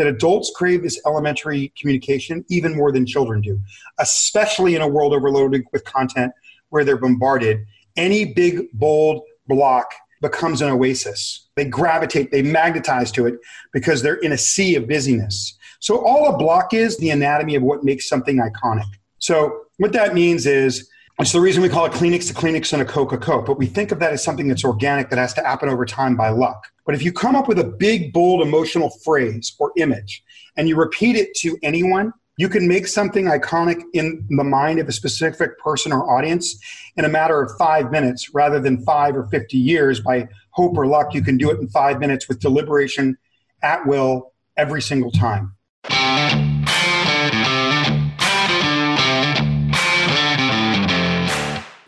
that adults crave this elementary communication even more than children do, especially in a world overloaded with content where they're bombarded. Any big, bold block becomes an oasis. They gravitate, they magnetize to it because they're in a sea of busyness. So, all a block is the anatomy of what makes something iconic. So, what that means is, it's the reason we call it Kleenex to Kleenex and a Coca Cola, but we think of that as something that's organic that has to happen over time by luck. But if you come up with a big, bold, emotional phrase or image and you repeat it to anyone, you can make something iconic in the mind of a specific person or audience in a matter of five minutes rather than five or 50 years. By hope or luck, you can do it in five minutes with deliberation at will every single time.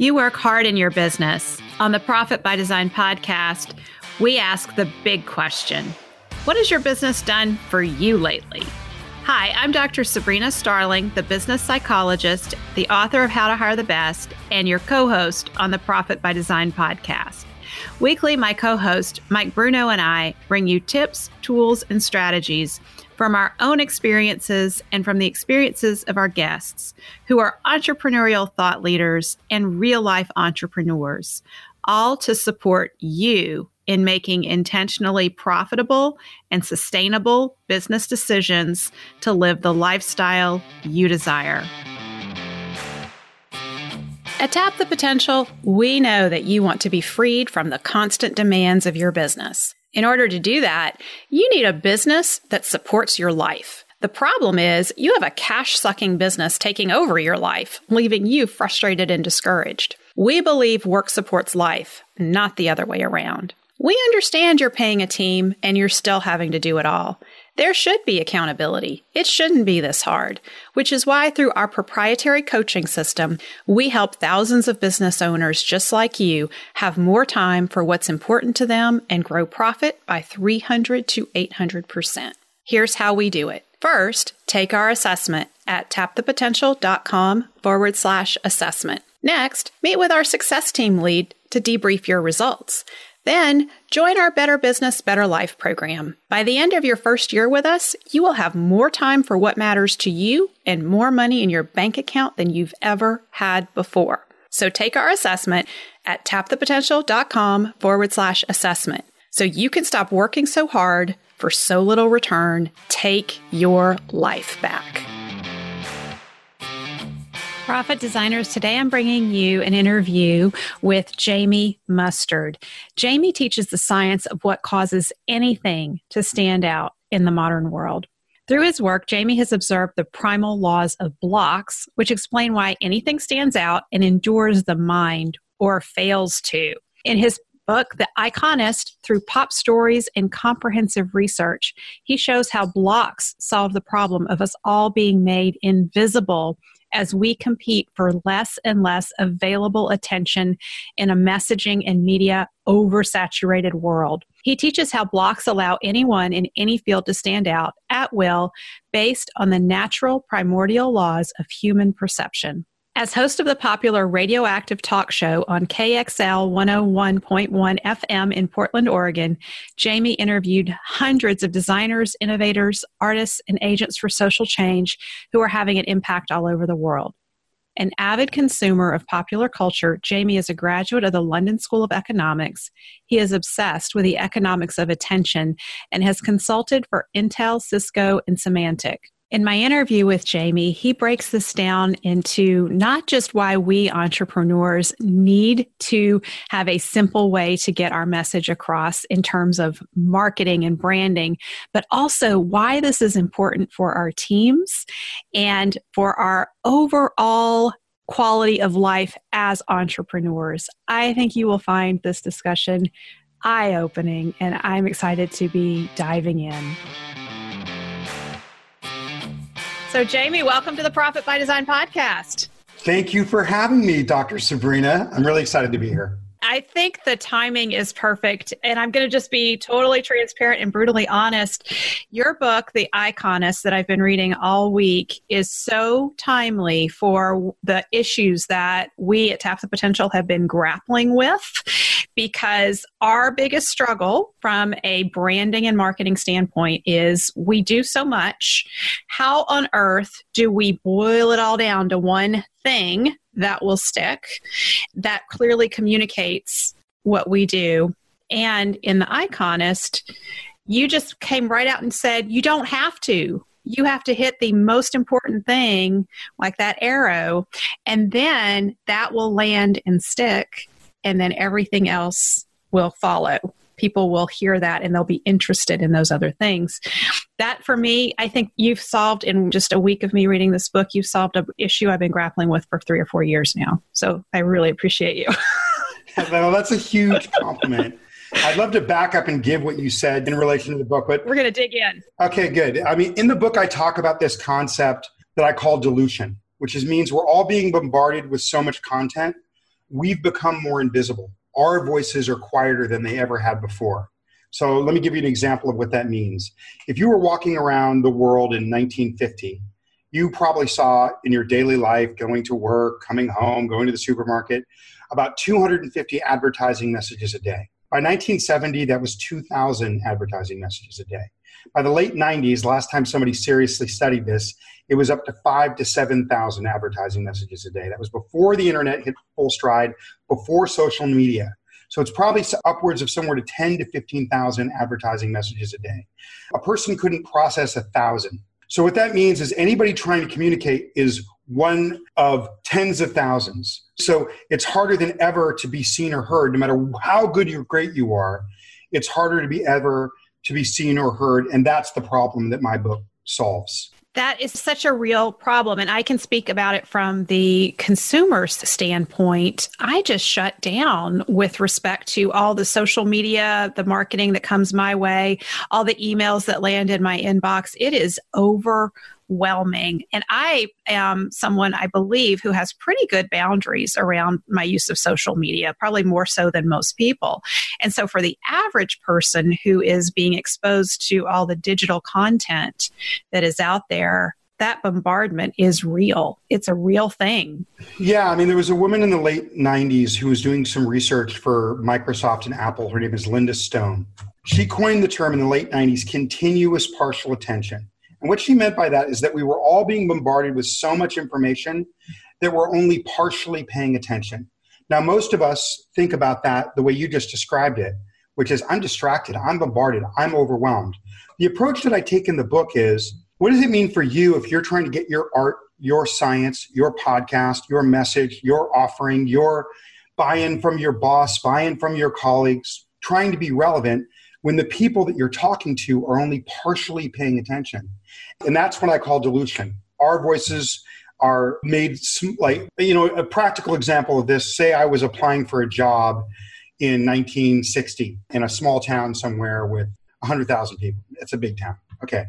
You work hard in your business. On the Profit by Design podcast, we ask the big question What has your business done for you lately? Hi, I'm Dr. Sabrina Starling, the business psychologist, the author of How to Hire the Best, and your co host on the Profit by Design podcast. Weekly, my co host, Mike Bruno, and I bring you tips, tools, and strategies from our own experiences and from the experiences of our guests, who are entrepreneurial thought leaders and real life entrepreneurs, all to support you in making intentionally profitable and sustainable business decisions to live the lifestyle you desire. At Tap the Potential, we know that you want to be freed from the constant demands of your business. In order to do that, you need a business that supports your life. The problem is you have a cash sucking business taking over your life, leaving you frustrated and discouraged. We believe work supports life, not the other way around. We understand you're paying a team and you're still having to do it all. There should be accountability. It shouldn't be this hard, which is why through our proprietary coaching system, we help thousands of business owners just like you have more time for what's important to them and grow profit by 300 to 800%. Here's how we do it. First, take our assessment at tapthepotential.com forward slash assessment. Next, meet with our success team lead to debrief your results. Then join our Better Business, Better Life program. By the end of your first year with us, you will have more time for what matters to you and more money in your bank account than you've ever had before. So take our assessment at tapthepotential.com forward slash assessment so you can stop working so hard for so little return. Take your life back. Profit Designers, today I'm bringing you an interview with Jamie Mustard. Jamie teaches the science of what causes anything to stand out in the modern world. Through his work, Jamie has observed the primal laws of blocks, which explain why anything stands out and endures the mind or fails to. In his book, The Iconist, through pop stories and comprehensive research, he shows how blocks solve the problem of us all being made invisible as we compete for less and less available attention in a messaging and media oversaturated world. He teaches how blocks allow anyone in any field to stand out at will based on the natural primordial laws of human perception. As host of the popular radioactive talk show on KXL 101.1 FM in Portland, Oregon, Jamie interviewed hundreds of designers, innovators, artists, and agents for social change who are having an impact all over the world. An avid consumer of popular culture, Jamie is a graduate of the London School of Economics. He is obsessed with the economics of attention and has consulted for Intel, Cisco, and Symantec. In my interview with Jamie, he breaks this down into not just why we entrepreneurs need to have a simple way to get our message across in terms of marketing and branding, but also why this is important for our teams and for our overall quality of life as entrepreneurs. I think you will find this discussion eye opening, and I'm excited to be diving in. So, Jamie, welcome to the Profit by Design podcast. Thank you for having me, Dr. Sabrina. I'm really excited to be here. I think the timing is perfect. And I'm going to just be totally transparent and brutally honest. Your book, The Iconist, that I've been reading all week, is so timely for the issues that we at Tap the Potential have been grappling with because our biggest struggle from a branding and marketing standpoint is we do so much. How on earth do we boil it all down to one thing that will stick that clearly communicates what we do? And in the Iconist, you just came right out and said, you don't have to you have to hit the most important thing, like that arrow, and then that will land and stick and then everything else will follow. People will hear that and they'll be interested in those other things. That for me, I think you've solved in just a week of me reading this book, you've solved an issue I've been grappling with for three or four years now. So I really appreciate you. well, that's a huge compliment. I'd love to back up and give what you said in relation to the book, but we're going to dig in. Okay, good. I mean, in the book, I talk about this concept that I call dilution, which is means we're all being bombarded with so much content we've become more invisible. Our voices are quieter than they ever had before. So let me give you an example of what that means. If you were walking around the world in 1950, you probably saw in your daily life, going to work, coming home, going to the supermarket, about 250 advertising messages a day. By 1970, that was 2,000 advertising messages a day. By the late 90s, last time somebody seriously studied this, it was up to five to 7,000 advertising messages a day. That was before the internet hit full stride, before social media. So it's probably upwards of somewhere to 10 to 15,000 advertising messages a day. A person couldn't process a thousand. So what that means is anybody trying to communicate is one of tens of thousands. So it's harder than ever to be seen or heard, no matter how good or great you are. It's harder to be ever to be seen or heard, and that's the problem that my book solves that is such a real problem. And I can speak about it from the consumer's standpoint. I just shut down with respect to all the social media, the marketing that comes my way, all the emails that land in my inbox. It is over overwhelming. And I am someone I believe who has pretty good boundaries around my use of social media, probably more so than most people. And so for the average person who is being exposed to all the digital content that is out there, that bombardment is real. It's a real thing. Yeah, I mean, there was a woman in the late 90s who was doing some research for Microsoft and Apple. Her name is Linda Stone. She coined the term in the late 90s continuous partial attention. And what she meant by that is that we were all being bombarded with so much information that we're only partially paying attention. Now, most of us think about that the way you just described it, which is I'm distracted, I'm bombarded, I'm overwhelmed. The approach that I take in the book is what does it mean for you if you're trying to get your art, your science, your podcast, your message, your offering, your buy in from your boss, buy in from your colleagues, trying to be relevant when the people that you're talking to are only partially paying attention? And that's what I call dilution. Our voices are made like, you know, a practical example of this say I was applying for a job in 1960 in a small town somewhere with 100,000 people. It's a big town. Okay.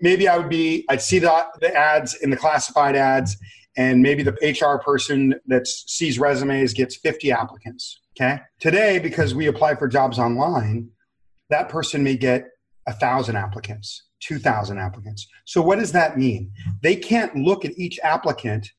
Maybe I would be, I'd see the, the ads in the classified ads, and maybe the HR person that sees resumes gets 50 applicants. Okay. Today, because we apply for jobs online, that person may get a thousand applicants 2,000 applicants. So, what does that mean? They can't look at each applicant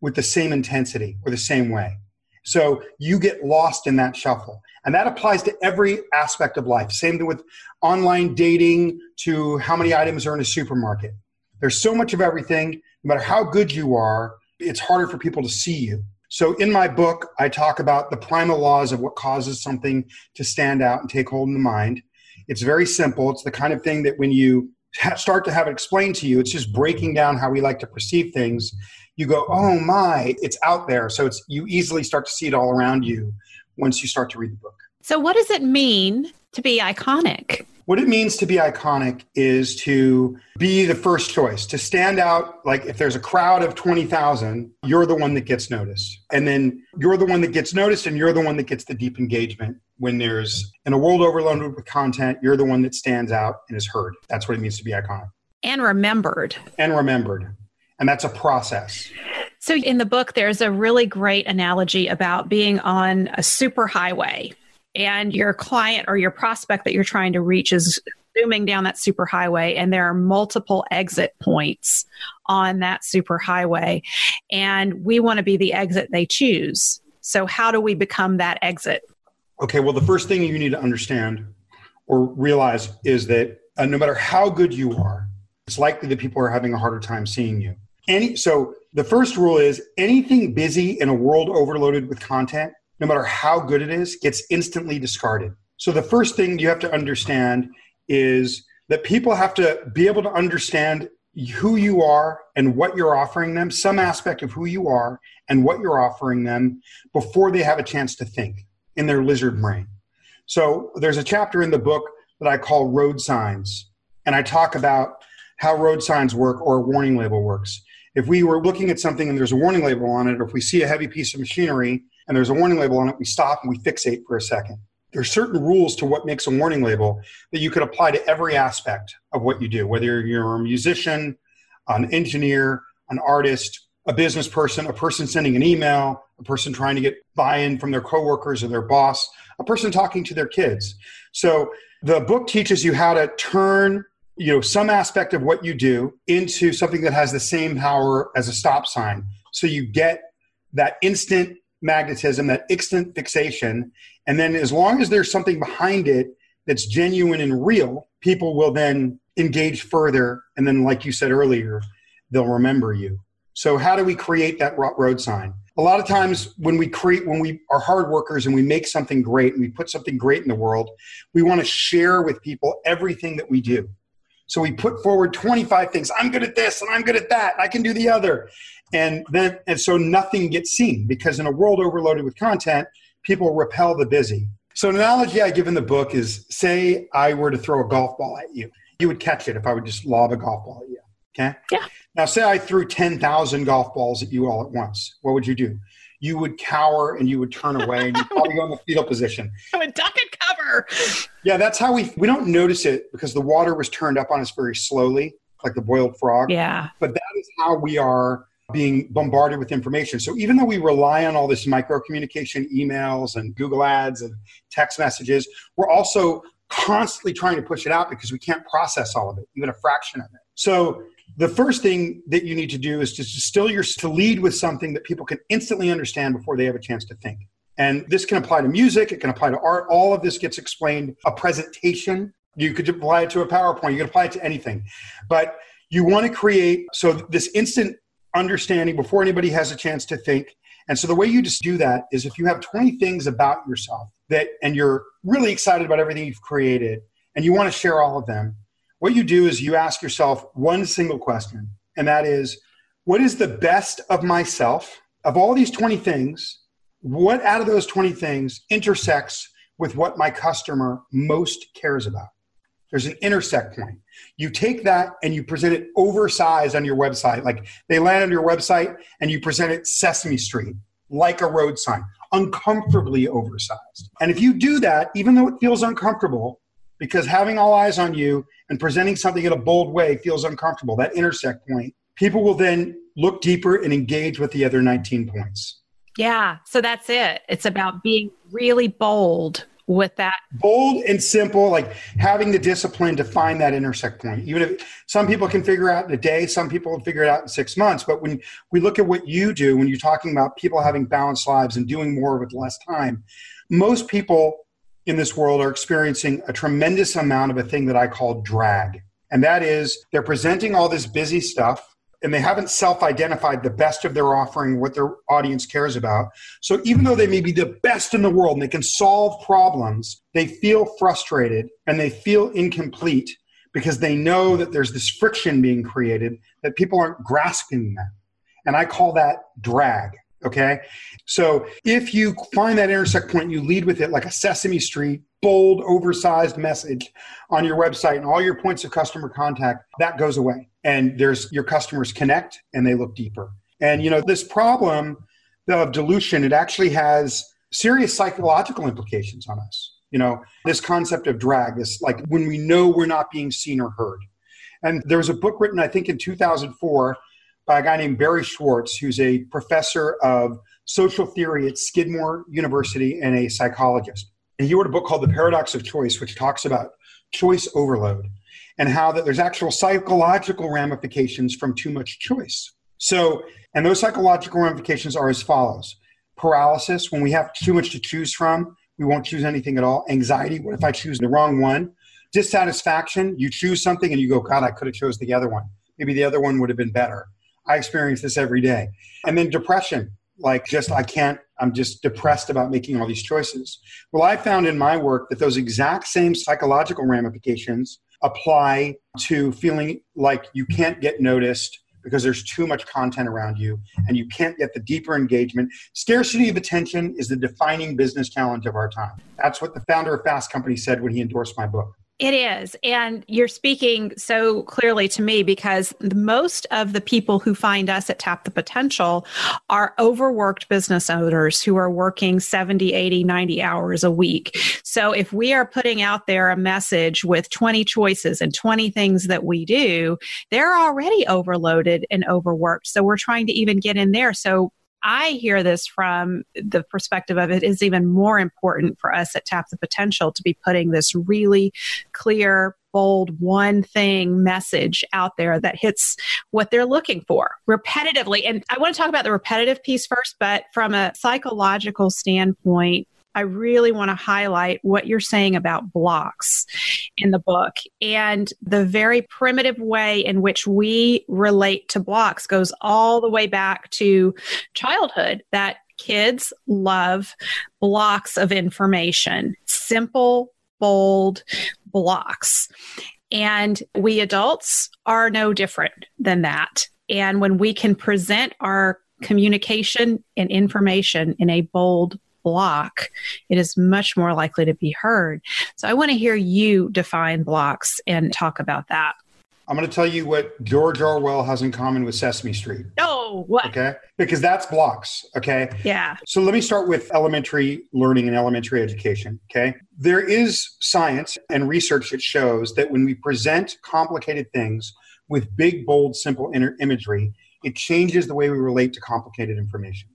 with the same intensity or the same way. So, you get lost in that shuffle. And that applies to every aspect of life. Same thing with online dating to how many items are in a supermarket. There's so much of everything. No matter how good you are, it's harder for people to see you. So, in my book, I talk about the primal laws of what causes something to stand out and take hold in the mind. It's very simple. It's the kind of thing that when you start to have it explained to you, it's just breaking down how we like to perceive things. You go, oh my, it's out there. So it's you easily start to see it all around you once you start to read the book. So what does it mean to be iconic? What it means to be iconic is to be the first choice, to stand out. Like if there's a crowd of 20,000, you're the one that gets noticed. And then you're the one that gets noticed and you're the one that gets the deep engagement. When there's in a world overloaded with content, you're the one that stands out and is heard. That's what it means to be iconic. And remembered. And remembered. And that's a process. So, in the book, there's a really great analogy about being on a super highway and your client or your prospect that you're trying to reach is zooming down that super highway and there are multiple exit points on that super highway and we want to be the exit they choose. So how do we become that exit? Okay well the first thing you need to understand or realize is that uh, no matter how good you are it's likely that people are having a harder time seeing you. Any so the first rule is anything busy in a world overloaded with content no matter how good it is gets instantly discarded so the first thing you have to understand is that people have to be able to understand who you are and what you're offering them, some aspect of who you are and what you're offering them before they have a chance to think in their lizard brain. So there's a chapter in the book that I call road signs, and I talk about how road signs work or a warning label works. If we were looking at something and there's a warning label on it, or if we see a heavy piece of machinery and there's a warning label on it, we stop and we fixate for a second there's certain rules to what makes a warning label that you could apply to every aspect of what you do, whether you're a musician, an engineer, an artist, a business person, a person sending an email, a person trying to get buy-in from their coworkers or their boss, a person talking to their kids. So the book teaches you how to turn you know some aspect of what you do into something that has the same power as a stop sign so you get that instant magnetism that instant fixation and then as long as there's something behind it that's genuine and real, people will then engage further. And then, like you said earlier, they'll remember you. So how do we create that road sign? A lot of times when we create, when we are hard workers and we make something great and we put something great in the world, we want to share with people everything that we do. So we put forward 25 things. I'm good at this and I'm good at that. I can do the other. And then, and so nothing gets seen because in a world overloaded with content, people repel the busy. So, an analogy I give in the book is say I were to throw a golf ball at you. You would catch it if I would just lob a golf ball at you. Okay? Yeah. Now, say I threw 10,000 golf balls at you all at once. What would you do? You would cower and you would turn away and you'd probably go in the fetal position. I would duck cover. Yeah, that's how we, we don't notice it because the water was turned up on us very slowly, like the boiled frog. Yeah. But that is how we are being bombarded with information. So even though we rely on all this micro communication, emails and Google ads and text messages, we're also constantly trying to push it out because we can't process all of it, even a fraction of it. So the first thing that you need to do is to distill your to lead with something that people can instantly understand before they have a chance to think. And this can apply to music, it can apply to art. All of this gets explained. A presentation, you could apply it to a PowerPoint, you can apply it to anything. But you want to create so this instant understanding before anybody has a chance to think. And so the way you just do that is if you have 20 things about yourself that and you're really excited about everything you've created and you want to share all of them, what you do is you ask yourself one single question, and that is what is the best of myself of all these 20 things? What out of those 20 things intersects with what my customer most cares about? There's an intersect point. You take that and you present it oversized on your website. Like they land on your website and you present it Sesame Street, like a road sign, uncomfortably oversized. And if you do that, even though it feels uncomfortable, because having all eyes on you and presenting something in a bold way feels uncomfortable, that intersect point, people will then look deeper and engage with the other 19 points. Yeah. So that's it. It's about being really bold with that bold and simple like having the discipline to find that intersect point even if some people can figure out in a day some people figure it out in six months but when we look at what you do when you're talking about people having balanced lives and doing more with less time most people in this world are experiencing a tremendous amount of a thing that i call drag and that is they're presenting all this busy stuff and they haven't self identified the best of their offering, what their audience cares about. So even though they may be the best in the world and they can solve problems, they feel frustrated and they feel incomplete because they know that there's this friction being created that people aren't grasping that. And I call that drag. Okay. So if you find that intersect point, you lead with it like a Sesame Street, bold, oversized message on your website and all your points of customer contact, that goes away and there's your customers connect and they look deeper. And you know, this problem of dilution, it actually has serious psychological implications on us. You know, this concept of drag, this like when we know we're not being seen or heard. And there was a book written, I think, in 2004 by a guy named Barry Schwartz, who's a professor of social theory at Skidmore University and a psychologist. And he wrote a book called The Paradox of Choice, which talks about choice overload and how that there's actual psychological ramifications from too much choice. So, and those psychological ramifications are as follows paralysis, when we have too much to choose from, we won't choose anything at all. Anxiety, what if I choose the wrong one? Dissatisfaction, you choose something and you go, God, I could have chose the other one. Maybe the other one would have been better. I experience this every day. And then depression, like just I can't, I'm just depressed about making all these choices. Well, I found in my work that those exact same psychological ramifications apply to feeling like you can't get noticed because there's too much content around you and you can't get the deeper engagement. Scarcity of attention is the defining business challenge of our time. That's what the founder of Fast Company said when he endorsed my book. It is. And you're speaking so clearly to me because most of the people who find us at Tap the Potential are overworked business owners who are working 70, 80, 90 hours a week. So if we are putting out there a message with 20 choices and 20 things that we do, they're already overloaded and overworked. So we're trying to even get in there. So I hear this from the perspective of it is even more important for us at Tap the Potential to be putting this really clear, bold, one thing message out there that hits what they're looking for repetitively. And I want to talk about the repetitive piece first, but from a psychological standpoint, I really want to highlight what you're saying about blocks in the book. And the very primitive way in which we relate to blocks goes all the way back to childhood that kids love blocks of information, simple, bold blocks. And we adults are no different than that. And when we can present our communication and information in a bold block, it is much more likely to be heard. So I want to hear you define blocks and talk about that. I'm going to tell you what George Orwell has in common with Sesame Street. Oh, what? Okay. Because that's blocks. Okay. Yeah. So let me start with elementary learning and elementary education. Okay. There is science and research that shows that when we present complicated things with big, bold, simple inner imagery, it changes the way we relate to complicated information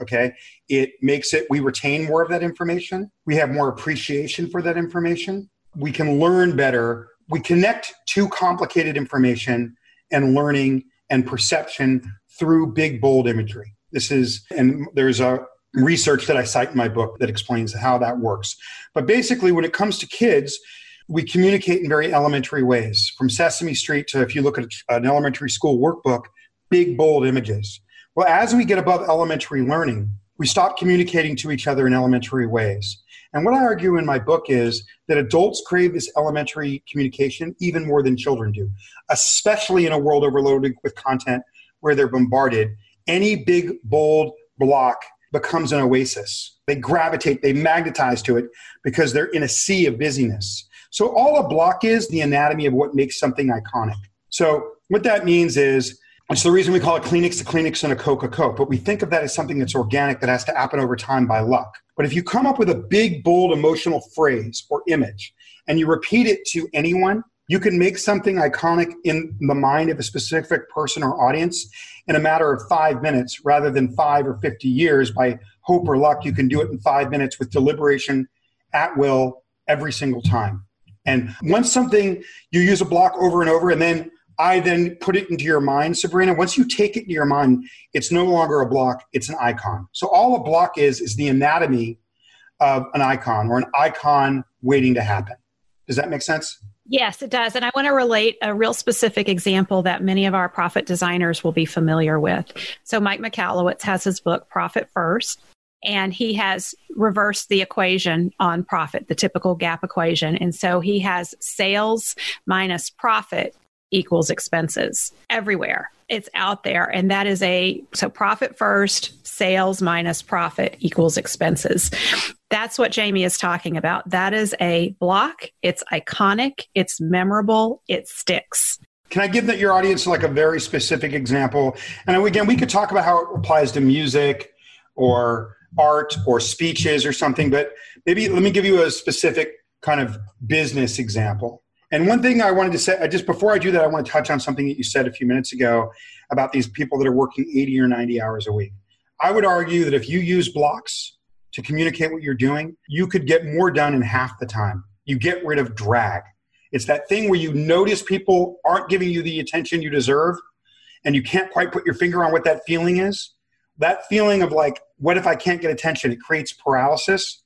okay? It makes it we retain more of that information. We have more appreciation for that information. We can learn better. We connect to complicated information and learning and perception through big bold imagery. This is and there's a research that i cite in my book that explains how that works. But basically when it comes to kids we communicate in very elementary ways from sesame street to if you look at an elementary school workbook big bold images well, as we get above elementary learning, we stop communicating to each other in elementary ways. And what I argue in my book is that adults crave this elementary communication even more than children do, especially in a world overloaded with content where they're bombarded. Any big, bold block becomes an oasis. They gravitate, they magnetize to it because they're in a sea of busyness. So, all a block is the anatomy of what makes something iconic. So, what that means is it's the reason we call it Kleenex to Kleenex and a Coca Coke. But we think of that as something that's organic that has to happen over time by luck. But if you come up with a big, bold, emotional phrase or image and you repeat it to anyone, you can make something iconic in the mind of a specific person or audience in a matter of five minutes rather than five or 50 years. By hope or luck, you can do it in five minutes with deliberation at will every single time. And once something, you use a block over and over, and then I then put it into your mind, Sabrina. Once you take it into your mind, it's no longer a block, it's an icon. So all a block is is the anatomy of an icon or an icon waiting to happen. Does that make sense? Yes, it does. And I want to relate a real specific example that many of our profit designers will be familiar with. So Mike Michalowicz has his book Profit First and he has reversed the equation on profit, the typical GAAP equation. And so he has sales minus profit equals expenses everywhere. It's out there. And that is a so profit first, sales minus profit equals expenses. That's what Jamie is talking about. That is a block. It's iconic, it's memorable, it sticks. Can I give that your audience like a very specific example? And again, we could talk about how it applies to music or art or speeches or something, but maybe let me give you a specific kind of business example And one thing I wanted to say, uh, just before I do that, I want to touch on something that you said a few minutes ago about these people that are working 80 or 90 hours a week. I would argue that if you use blocks to communicate what you're doing, you could get more done in half the time. You get rid of drag. It's that thing where you notice people aren't giving you the attention you deserve and you can't quite put your finger on what that feeling is. That feeling of like, what if I can't get attention? It creates paralysis.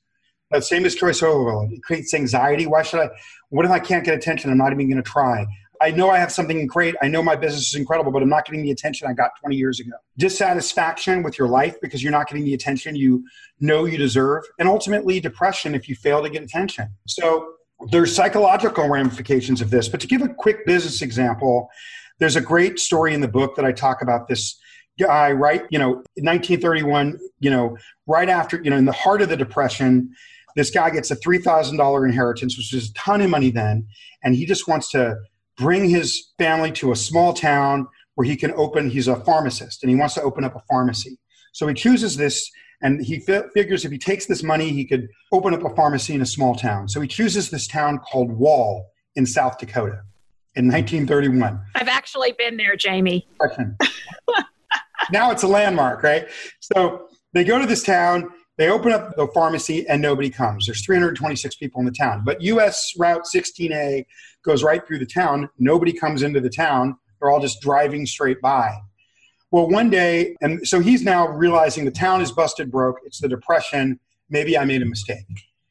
The same as choice overload. It creates anxiety. Why should I? What if I can't get attention? I'm not even going to try. I know I have something great. I know my business is incredible, but I'm not getting the attention I got 20 years ago. Dissatisfaction with your life because you're not getting the attention you know you deserve. And ultimately, depression if you fail to get attention. So there's psychological ramifications of this. But to give a quick business example, there's a great story in the book that I talk about this guy, right? You know, 1931, you know, right after, you know, in the heart of the Depression, this guy gets a $3,000 inheritance, which is a ton of money then. And he just wants to bring his family to a small town where he can open, he's a pharmacist and he wants to open up a pharmacy. So he chooses this and he fi- figures if he takes this money, he could open up a pharmacy in a small town. So he chooses this town called Wall in South Dakota in 1931. I've actually been there, Jamie. now it's a landmark, right? So they go to this town they open up the pharmacy and nobody comes. There's 326 people in the town. But US Route 16A goes right through the town. Nobody comes into the town. They're all just driving straight by. Well, one day, and so he's now realizing the town is busted broke. It's the Depression. Maybe I made a mistake.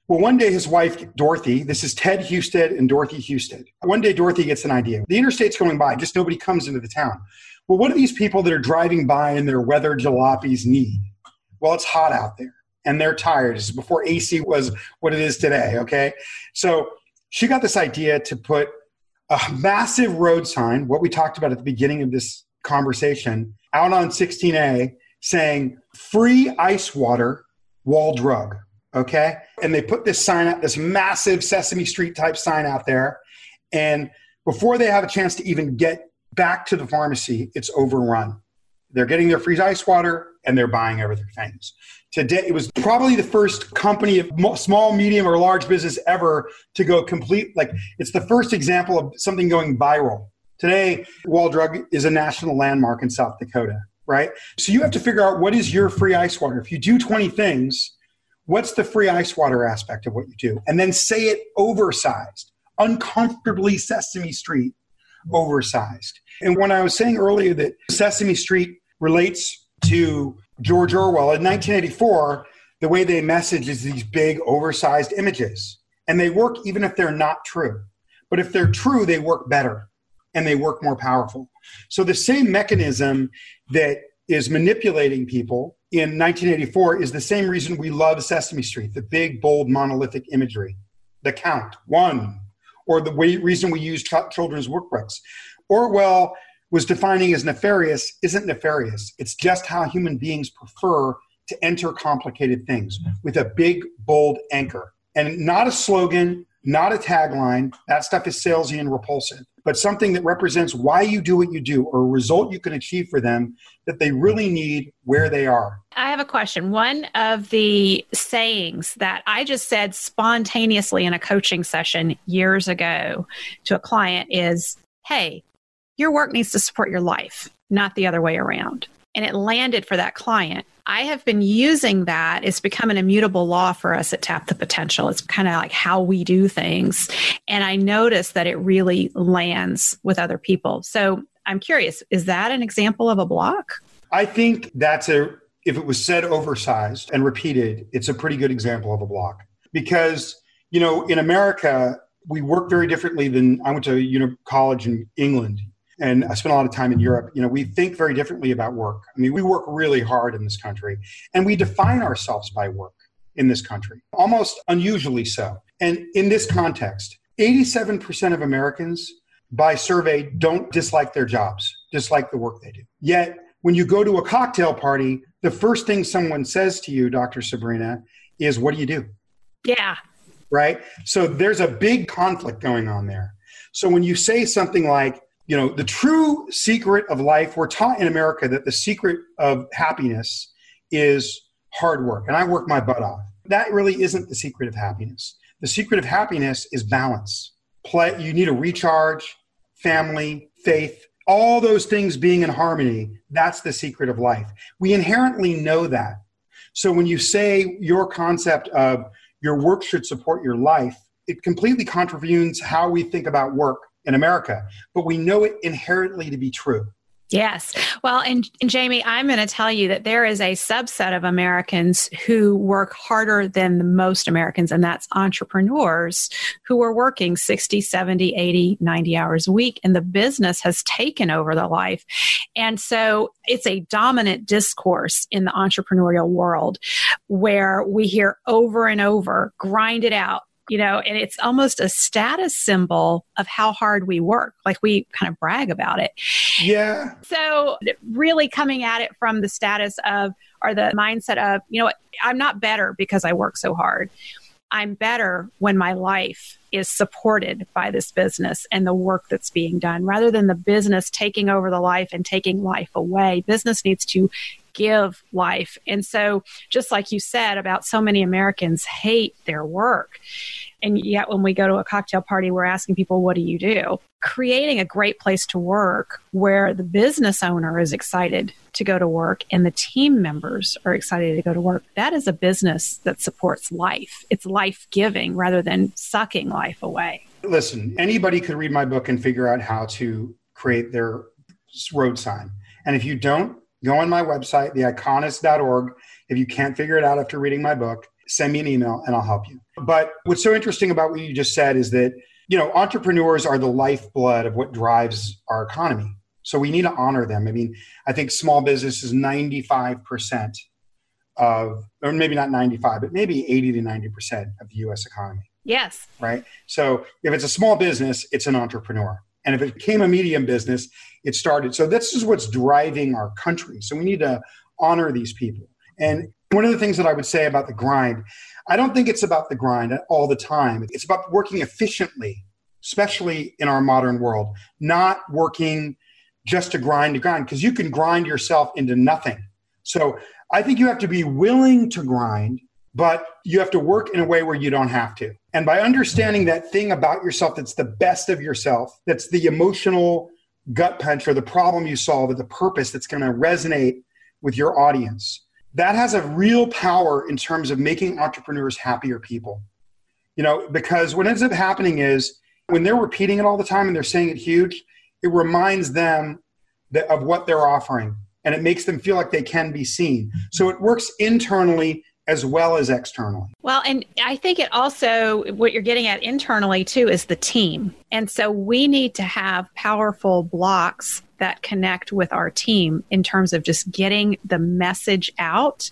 Well, one day his wife, Dorothy, this is Ted Hustead and Dorothy Hustead. One day Dorothy gets an idea. The interstate's going by, just nobody comes into the town. Well, what do these people that are driving by in their weather jalopies need? Well, it's hot out there and they're tired. This is before AC was what it is today, okay? So she got this idea to put a massive road sign, what we talked about at the beginning of this conversation, out on 16A saying free ice water, wall drug, okay? And they put this sign out, this massive Sesame Street type sign out there. And before they have a chance to even get back to the pharmacy, it's overrun. They're getting their free ice water and they're buying everything. Things today it was probably the first company small medium or large business ever to go complete like it's the first example of something going viral. Today wall drug is a national landmark in south dakota right? So you have to figure out what is your free ice water. If you do 20 things what's the free ice water aspect of what you do? And then say it oversized uncomfortably sesame street oversized. And when i was saying earlier that sesame street relates to George Orwell. In 1984, the way they message is these big, oversized images. And they work even if they're not true. But if they're true, they work better and they work more powerful. So the same mechanism that is manipulating people in 1984 is the same reason we love Sesame Street, the big, bold, monolithic imagery, the count, one, or the way, reason we use ch- children's workbooks. Orwell was defining as nefarious isn't nefarious. It's just how human beings prefer to enter complicated things with a big, bold anchor. And not a slogan, not a tagline. That stuff is salesy and repulsive, but something that represents why you do what you do or a result you can achieve for them that they really need where they are. I have a question. One of the sayings that I just said spontaneously in a coaching session years ago to a client is Hey, your work needs to support your life, not the other way around. And it landed for that client. I have been using that. It's become an immutable law for us at Tap the Potential. It's kind of like how we do things. And I noticed that it really lands with other people. So I'm curious, is that an example of a block? I think that's a, if it was said oversized and repeated, it's a pretty good example of a block. Because, you know, in America, we work very differently than I went to you know, college in England and I spent a lot of time in Europe, you know, we think very differently about work. I mean, we work really hard in this country and we define ourselves by work in this country, almost unusually so. And in this context, 87% of Americans by survey don't dislike their jobs, dislike the work they do. Yet, when you go to a cocktail party, the first thing someone says to you, Dr. Sabrina, is, What do you do? Yeah. Right? So there's a big conflict going on there. So when you say something like, you know, the true secret of life, we're taught in America that the secret of happiness is hard work. And I work my butt off. That really isn't the secret of happiness. The secret of happiness is balance, play, you need a recharge, family, faith, all those things being in harmony. That's the secret of life. We inherently know that. So when you say your concept of your work should support your life, it completely contravenes how we think about work in America, but we know it inherently to be true. Yes. Well, and, and Jamie, I'm going to tell you that there is a subset of Americans who work harder than most Americans, and that's entrepreneurs who are working 60, 70, 80, 90 hours a week, and the business has taken over the life. And so it's a dominant discourse in the entrepreneurial world where we hear over and over grind it out, you know, and it's almost a status symbol of how hard we work. Like we kind of brag about it. Yeah. So, really coming at it from the status of, or the mindset of, you know, I'm not better because I work so hard. I'm better when my life is supported by this business and the work that's being done rather than the business taking over the life and taking life away. Business needs to give life. And so, just like you said about so many Americans hate their work. And yet, when we go to a cocktail party, we're asking people, What do you do? Creating a great place to work where the business owner is excited to go to work and the team members are excited to go to work. That is a business that supports life. It's life giving rather than sucking life away. Listen, anybody could read my book and figure out how to create their road sign. And if you don't, go on my website, theiconist.org. If you can't figure it out after reading my book, send me an email and I'll help you. But what's so interesting about what you just said is that, you know, entrepreneurs are the lifeblood of what drives our economy. So we need to honor them. I mean, I think small business is 95% of, or maybe not 95, but maybe 80 to 90% of the US economy. Yes. Right. So if it's a small business, it's an entrepreneur. And if it became a medium business, it started. So this is what's driving our country. So we need to honor these people. And one of the things that I would say about the grind, I don't think it's about the grind all the time. It's about working efficiently, especially in our modern world, not working just to grind to grind, because you can grind yourself into nothing. So I think you have to be willing to grind, but you have to work in a way where you don't have to. And by understanding that thing about yourself that's the best of yourself, that's the emotional gut punch or the problem you solve or the purpose that's going to resonate with your audience, that has a real power in terms of making entrepreneurs happier people. You know, because what ends up happening is when they're repeating it all the time and they're saying it huge, it reminds them that, of what they're offering and it makes them feel like they can be seen. So it works internally as well as externally. Well, and I think it also, what you're getting at internally too, is the team. And so we need to have powerful blocks that connect with our team in terms of just getting the message out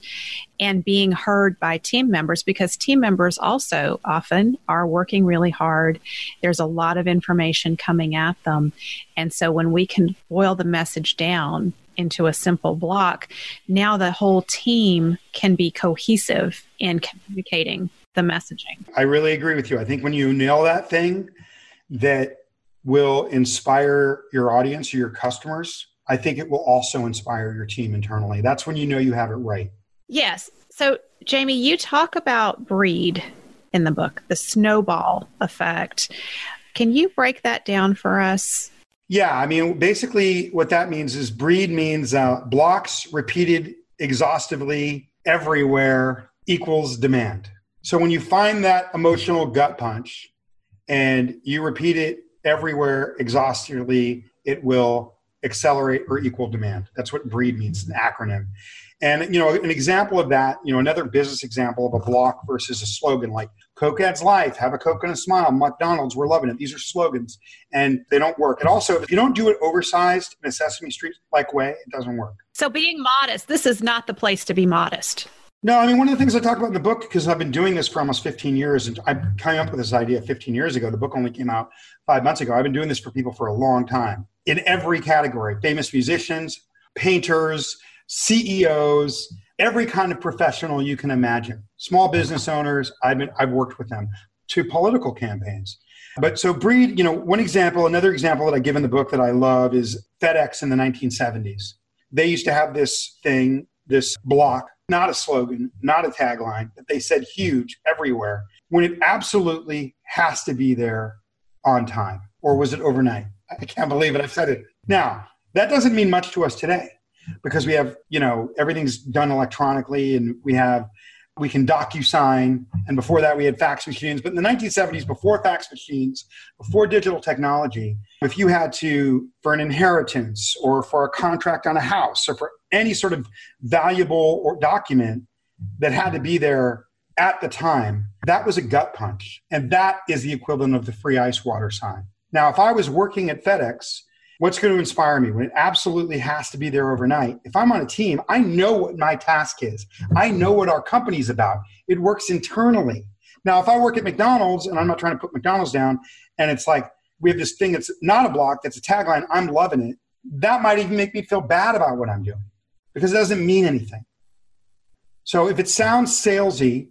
and being heard by team members because team members also often are working really hard. There's a lot of information coming at them. And so when we can boil the message down into a simple block, now the whole team can be cohesive in communicating the messaging. I really agree with you. I think when you nail that thing that will inspire your audience or your customers, I think it will also inspire your team internally. That's when you know you have it right. Yes. So, Jamie, you talk about breed in the book, the snowball effect. Can you break that down for us? Yeah, I mean, basically, what that means is breed means uh, blocks repeated exhaustively everywhere equals demand. So when you find that emotional gut punch and you repeat it everywhere exhaustively, it will accelerate or equal demand. That's what breed means, an acronym. And you know, an example of that, you know, another business example of a block versus a slogan like Coke adds life, have a Coke and a smile, McDonald's, we're loving it. These are slogans and they don't work. And also, if you don't do it oversized in a Sesame Street like way, it doesn't work. So being modest, this is not the place to be modest. No, I mean, one of the things I talk about in the book, because I've been doing this for almost 15 years, and I came up with this idea 15 years ago. The book only came out five months ago. I've been doing this for people for a long time in every category famous musicians, painters, CEOs, every kind of professional you can imagine. Small business owners, I've been I've worked with them to political campaigns. But so breed, you know, one example, another example that I give in the book that I love is FedEx in the 1970s. They used to have this thing, this block, not a slogan, not a tagline, that they said huge everywhere when it absolutely has to be there on time or was it overnight? I can't believe it. I've said it. Now, that doesn't mean much to us today because we have, you know, everything's done electronically and we have we can docu-sign and before that we had fax machines. But in the 1970s, before fax machines, before digital technology, if you had to, for an inheritance or for a contract on a house or for any sort of valuable or document that had to be there at the time, that was a gut punch. And that is the equivalent of the free ice water sign. Now, if I was working at FedEx What's going to inspire me when it absolutely has to be there overnight? If I'm on a team, I know what my task is. I know what our company's about. It works internally. Now, if I work at McDonald's, and I'm not trying to put McDonald's down, and it's like we have this thing that's not a block, that's a tagline, I'm loving it, that might even make me feel bad about what I'm doing because it doesn't mean anything. So if it sounds salesy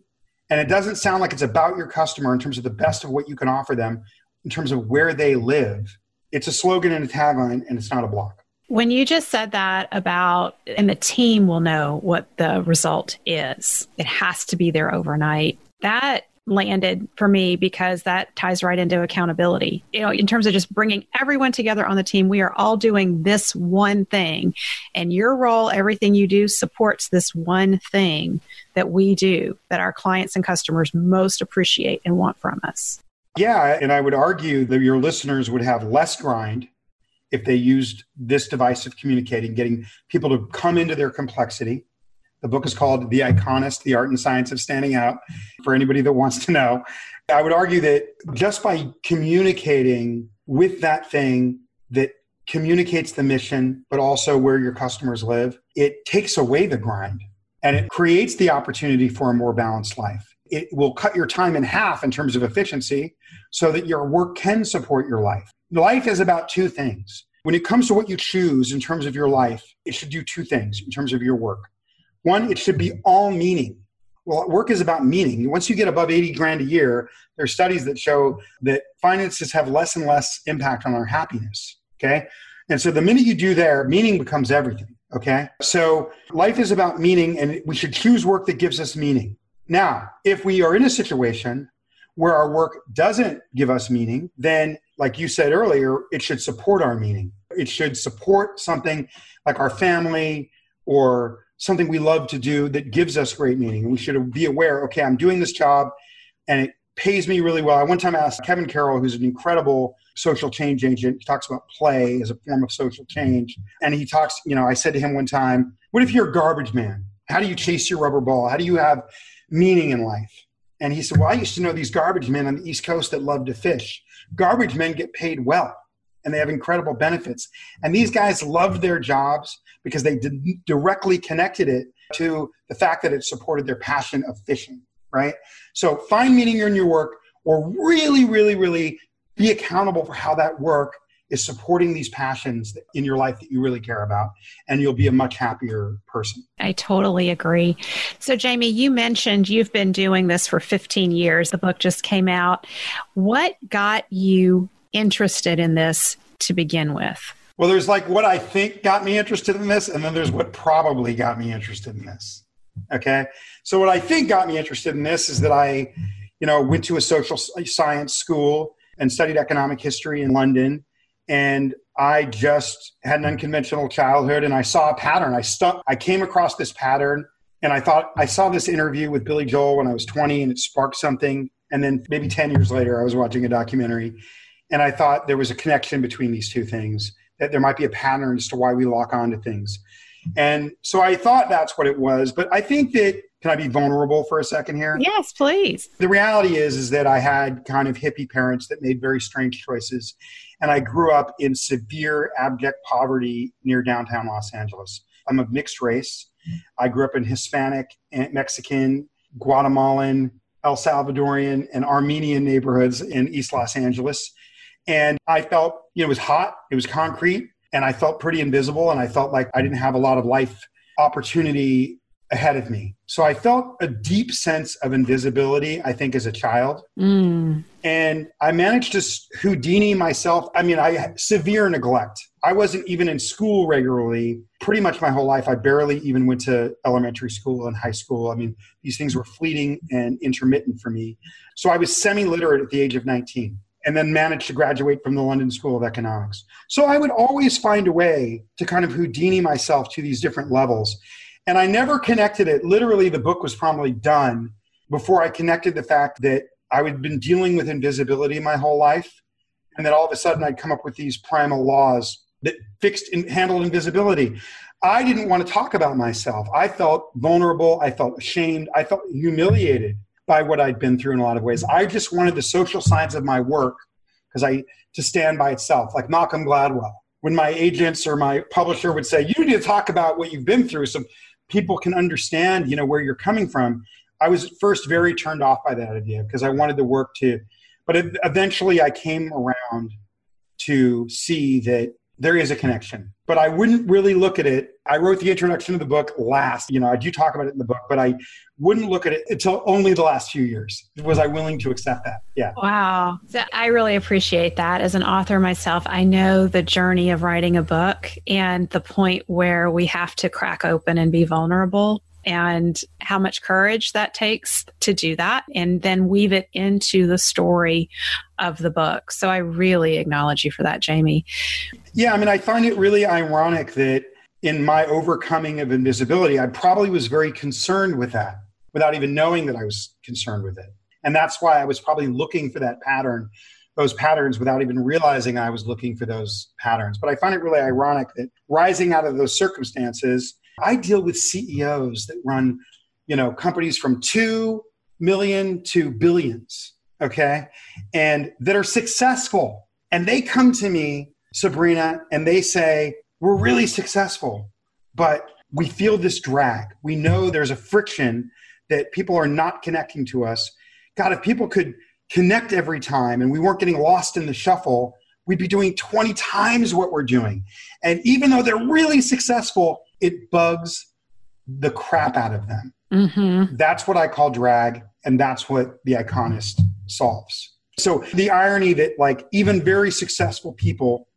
and it doesn't sound like it's about your customer in terms of the best of what you can offer them, in terms of where they live, it's a slogan and a tagline, and it's not a block. When you just said that about, and the team will know what the result is, it has to be there overnight. That landed for me because that ties right into accountability. You know, in terms of just bringing everyone together on the team, we are all doing this one thing, and your role, everything you do, supports this one thing that we do that our clients and customers most appreciate and want from us. Yeah, and I would argue that your listeners would have less grind if they used this device of communicating, getting people to come into their complexity. The book is called The Iconist, The Art and Science of Standing Out, for anybody that wants to know. I would argue that just by communicating with that thing that communicates the mission, but also where your customers live, it takes away the grind and it creates the opportunity for a more balanced life it will cut your time in half in terms of efficiency so that your work can support your life. Life is about two things. When it comes to what you choose in terms of your life, it should do two things in terms of your work. One, it should be all meaning. Well, work is about meaning. Once you get above 80 grand a year, there are studies that show that finances have less and less impact on our happiness. Okay. And so the minute you do there, meaning becomes everything. Okay. So life is about meaning, and we should choose work that gives us meaning. Now, if we are in a situation where our work doesn't give us meaning, then, like you said earlier, it should support our meaning. It should support something like our family or something we love to do that gives us great meaning. We should be aware okay, I'm doing this job and it pays me really well. I one time asked Kevin Carroll, who's an incredible social change agent, he talks about play as a form of social change. And he talks, you know, I said to him one time, What if you're a garbage man? How do you chase your rubber ball? How do you have meaning in life. And he said, Well, I used to know these garbage men on the East Coast that love to fish. Garbage men get paid well and they have incredible benefits. And these guys loved their jobs because they directly connected it to the fact that it supported their passion of fishing, right? So find meaning in your work or really, really, really be accountable for how that work is supporting these passions in your life that you really care about, and you'll be a much happier person. I totally agree. So, Jamie, you mentioned you've been doing this for 15 years. The book just came out. What got you interested in this to begin with? Well, there's like what I think got me interested in this, and then there's what probably got me interested in this. Okay. So, what I think got me interested in this is that I, you know, went to a social science school and studied economic history in London and I just had an hmm. unconventional childhood and I saw a pattern. I stuck I came across this pattern and I thought I saw this interview with Billy Joel when I was 20 and it sparked something and then maybe 10 years later I was watching a documentary and I thought there was a connection between these two things that there might be a pattern as to why we lock onto things. And so I thought that's what it was, but I think that can I be vulnerable for a second here? Yes, please. The reality is is that I had kind of hippie parents that made very strange choices and I grew up in severe abject poverty near downtown Los Angeles. I'm of mixed race. I grew up in Hispanic, eh, Mexican, Guatemalan, El Salvadorian, and Armenian neighborhoods in East Los Angeles. And I felt, you know, it was hot, it was concrete, and I felt pretty invisible, and I felt like I didn't have a lot of life opportunity ahead of me. So I felt a deep sense of invisibility, I think, as a child. Mm. And I managed to Houdini myself. I mean, I had severe neglect. I wasn't even in school regularly pretty much my whole life. I barely even went to elementary school and high school. I mean, these things were fleeting and intermittent for me. So I was semi literate at the age of 19. and then managed to graduate from the London School of Economics. So I would always find a way to kind of Houdini myself to these different levels. And I never connected it. Literally, the book was probably done before I connected the fact that I had been dealing with invisibility my whole life. And that all of a sudden I'd come up with these primal laws that fixed and handled invisibility. I didn't want to talk about myself. I felt vulnerable. I felt ashamed. I felt humiliated by what I'd been through in a lot of ways. I just wanted the social science of my work because I to stand by itself, like Malcolm Gladwell. When my agents or my publisher would say, "You need to talk about what you've been through," so people can understand, you know, where you're coming from. I was at first very turned off by that idea because I wanted the work to, but eventually I came around to see that there is a connection. But I wouldn't really look at it. I wrote the introduction of the book last. You know, I do talk about it in the book, but I wouldn't look at it until only the last few years. Was I willing to accept that? Yeah. Wow. So I really appreciate that. As an author myself, I know the journey of writing a book and the point where we have to crack open and be vulnerable and how much courage that takes to do that and then weave it into the story of the book. So I really acknowledge you for that, Jamie. Yeah, I mean, I find it really ironic that in my overcoming of invisibility, I probably was very concerned with that without even knowing that I was concerned with it. And that's why I was probably looking for that pattern, those patterns, without even realizing I was looking for those patterns. But I find it really ironic that rising out of those circumstances, I deal with CEOs that run, you know, companies from 2 million to billions, okay? And that are successful. And they come to me, Sabrina, and they say, "We're really successful, but we feel this drag. We know there's a friction that people are not connecting to us. God, if people could connect every time and we weren't getting lost in the shuffle, we'd be doing 20 times what we're doing. And even though they're really successful, it bugs the crap out of them. Mm-hmm. That's what I call drag, and that's what the iconist solves. So the irony that like even very successful people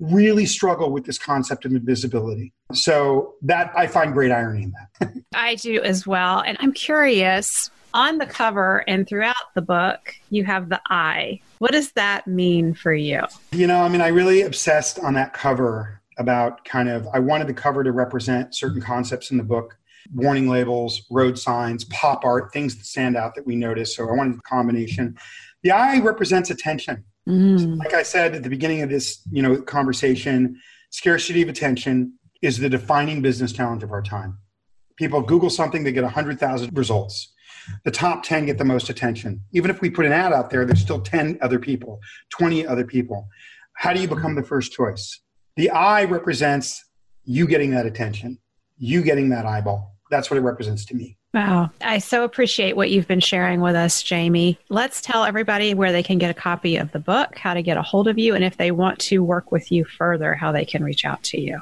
really struggle with this concept of invisibility. So that I find great irony in that. I do as well. And I'm curious on the cover and throughout the book, you have the eye. What does that mean for you? You know, I mean, I really obsessed on that cover about kind of I wanted the cover to represent certain concepts in the book, warning labels, road signs, pop art, things that stand out that we notice. So I wanted the combination. The eye represents attention. Mm. Like I said at the beginning of this, you know, conversation, scarcity of attention is the defining business challenge of our time. People Google something, they get 100,000 results. The top 10 get the most attention. Even if we put an ad out there, there's still 10 other people, 20 other people. How do you become the first choice? The eye represents you getting that attention, you getting that eyeball. That's what it represents to me. Wow. I so appreciate what you've been sharing with us, Jamie. Let's tell everybody where they can get a copy of the book, how to get a hold of you, and if they want to work with you further, how they can reach out to you.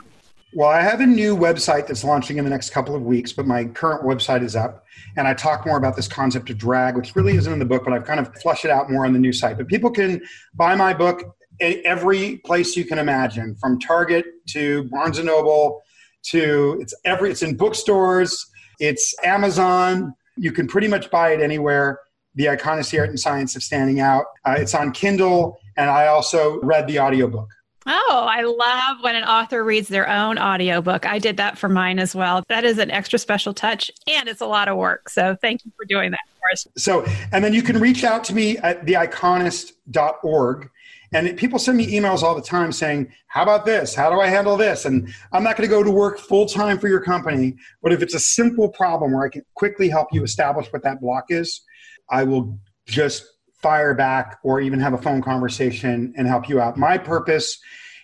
Well, I have a new website that's launching in the next couple of weeks, but my current website is up. And I talk more about this concept of drag, which really isn't in the book, but I've kind of flushed it out more on the new site. But people can buy my book at every place you can imagine, from Target to Barnes and Noble to it's every it's in bookstores, it's Amazon. You can pretty much buy it anywhere. The Iconicity Art and Science of Standing Out. Uh, it's on Kindle, and I also read the audiobook. Oh, I love when an author reads their own audiobook. I did that for mine as well. That is an extra special touch and it's a lot of work. So thank you for doing that for us. So, and then you can reach out to me at theiconist.org and people send me emails all the time saying, How about this? How do I handle this? And I'm not going to go to work full time for your company, but if it's a simple problem where I can quickly help you establish what that block is, I will just fire back or even have a phone conversation and help you out. My purpose,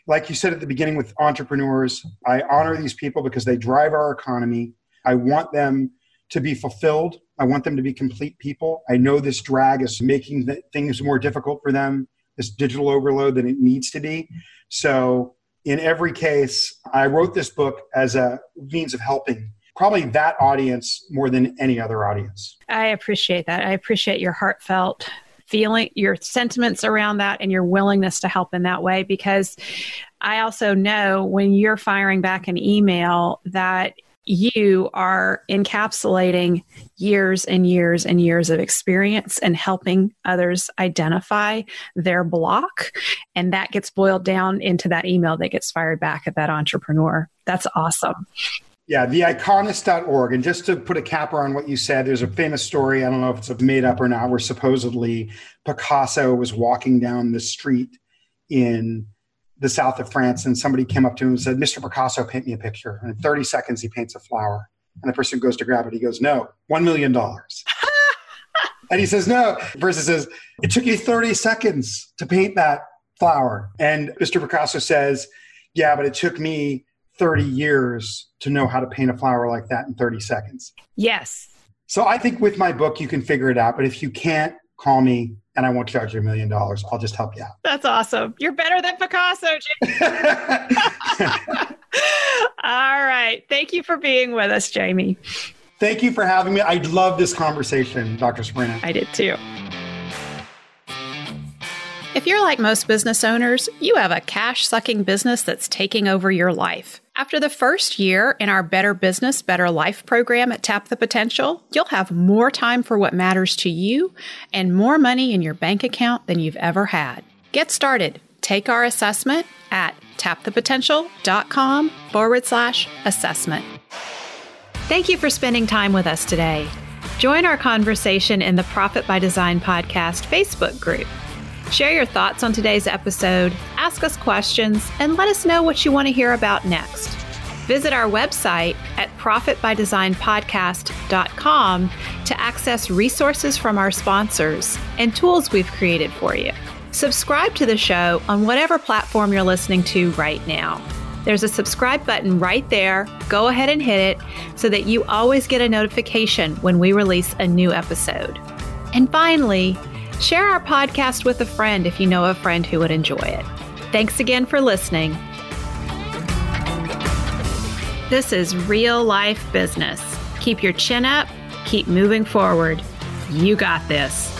like you said at the beginning with entrepreneurs, I honor these people because they drive our economy. I want them to be fulfilled. I want them to be complete people. I know this drag is making things more difficult for them this digital overload than it needs to be. So, in every case, I wrote this book as a means of helping probably that audience more than any other audience. I appreciate that. I appreciate your heartfelt feeling, your sentiments around that, and your willingness to help in that way because I also know when you're firing back an email that you are encapsulating years and years and years of experience and helping others identify their block. And that gets boiled down into that email that gets fired back at that entrepreneur. That's awesome. Yeah, the iconist.org. And just to put a capper on what you said, there's a famous story. I don't know if it's made up or not, where supposedly Picasso was walking down the street in the south of France, and somebody came up to him and said, Mr. Picasso, paint me a picture. And in 30 seconds, he paints a flower. And the person goes to grab it. He goes, No, $1 million. and he says, No. The person says, It took you 30 seconds to paint that flower. And Mr. Picasso says, Yeah, but it took me 30 years to know how to paint a flower like that in 30 seconds. Yes. So I think with my book, you can figure it out. But if you can't, call me and I won't charge you a million dollars. I'll just help you out. That's awesome. You're better than Picasso, All right. Thank you for being with us, Jamie. Thank you for having me. I love this conversation, Dr. Sabrina. I did too. If you're like most business owners, you have a cash sucking business that's taking over your life. After the first year in our Better Business, Better Life program at Tap the Potential, you'll have more time for what matters to you and more money in your bank account than you've ever had. Get started. Take our assessment at tapthepotential.com forward slash assessment. Thank you for spending time with us today. Join our conversation in the Profit by Design podcast Facebook group. Share your thoughts on today's episode, ask us questions, and let us know what you want to hear about next. Visit our website at profitbydesignpodcast.com to access resources from our sponsors and tools we've created for you. Subscribe to the show on whatever platform you're listening to right now. There's a subscribe button right there. Go ahead and hit it so that you always get a notification when we release a new episode. And finally, Share our podcast with a friend if you know a friend who would enjoy it. Thanks again for listening. This is real life business. Keep your chin up, keep moving forward. You got this.